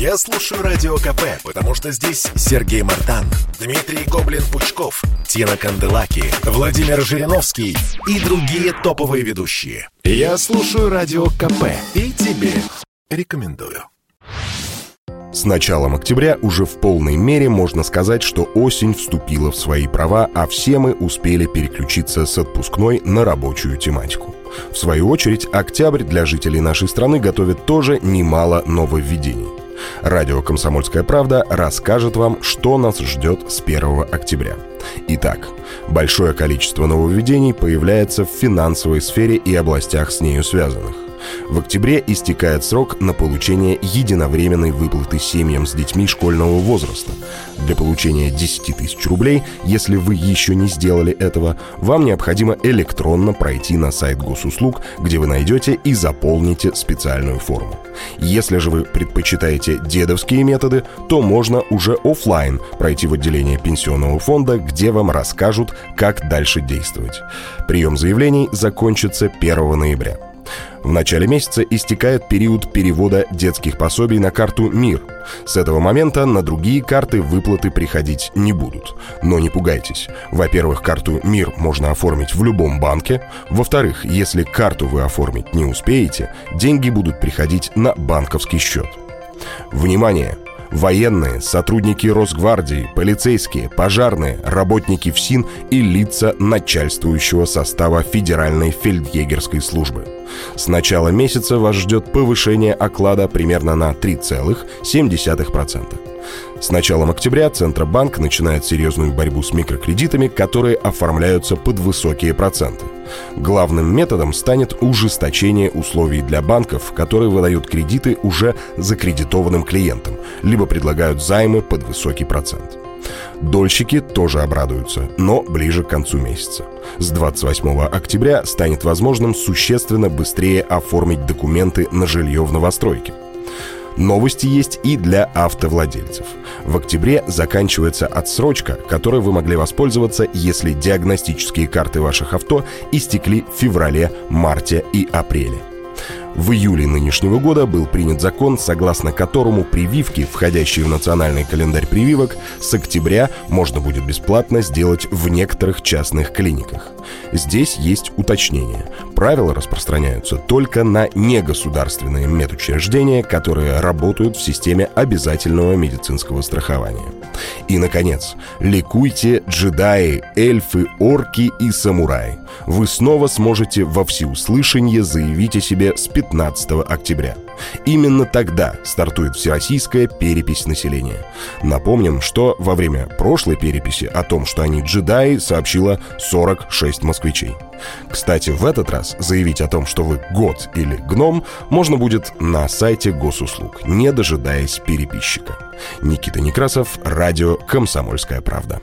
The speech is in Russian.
Я слушаю Радио КП, потому что здесь Сергей Мартан, Дмитрий Гоблин-Пучков, Тина Канделаки, Владимир Жириновский и другие топовые ведущие. Я слушаю Радио КП и тебе рекомендую. С началом октября уже в полной мере можно сказать, что осень вступила в свои права, а все мы успели переключиться с отпускной на рабочую тематику. В свою очередь, октябрь для жителей нашей страны готовит тоже немало нововведений. Радио «Комсомольская правда» расскажет вам, что нас ждет с 1 октября. Итак, большое количество нововведений появляется в финансовой сфере и областях с нею связанных. В октябре истекает срок на получение единовременной выплаты семьям с детьми школьного возраста. Для получения 10 тысяч рублей, если вы еще не сделали этого, вам необходимо электронно пройти на сайт госуслуг, где вы найдете и заполните специальную форму. Если же вы предпочитаете дедовские методы, то можно уже офлайн пройти в отделение пенсионного фонда, где вам расскажут, как дальше действовать. Прием заявлений закончится 1 ноября. В начале месяца истекает период перевода детских пособий на карту «Мир». С этого момента на другие карты выплаты приходить не будут. Но не пугайтесь. Во-первых, карту «Мир» можно оформить в любом банке. Во-вторых, если карту вы оформить не успеете, деньги будут приходить на банковский счет. Внимание! Военные, сотрудники Росгвардии, полицейские, пожарные, работники ФСИН и лица начальствующего состава Федеральной фельдъегерской службы. С начала месяца вас ждет повышение оклада примерно на 3,7%. С началом октября Центробанк начинает серьезную борьбу с микрокредитами, которые оформляются под высокие проценты. Главным методом станет ужесточение условий для банков, которые выдают кредиты уже закредитованным клиентам, либо предлагают займы под высокий процент. Дольщики тоже обрадуются, но ближе к концу месяца. С 28 октября станет возможным существенно быстрее оформить документы на жилье в новостройке. Новости есть и для автовладельцев. В октябре заканчивается отсрочка, которой вы могли воспользоваться, если диагностические карты ваших авто истекли в феврале, марте и апреле. В июле нынешнего года был принят закон, согласно которому прививки, входящие в национальный календарь прививок, с октября можно будет бесплатно сделать в некоторых частных клиниках. Здесь есть уточнение. Правила распространяются только на негосударственные медучреждения, которые работают в системе обязательного медицинского страхования. И, наконец, ликуйте джедаи, эльфы, орки и самураи. Вы снова сможете во всеуслышание заявить о себе с 15 октября. Именно тогда стартует всероссийская перепись населения. Напомним, что во время прошлой переписи о том, что они джедаи, сообщило 46 москвичей. Кстати, в этот раз заявить о том, что вы год или гном, можно будет на сайте госуслуг, не дожидаясь переписчика. Никита Некрасов, радио «Комсомольская правда».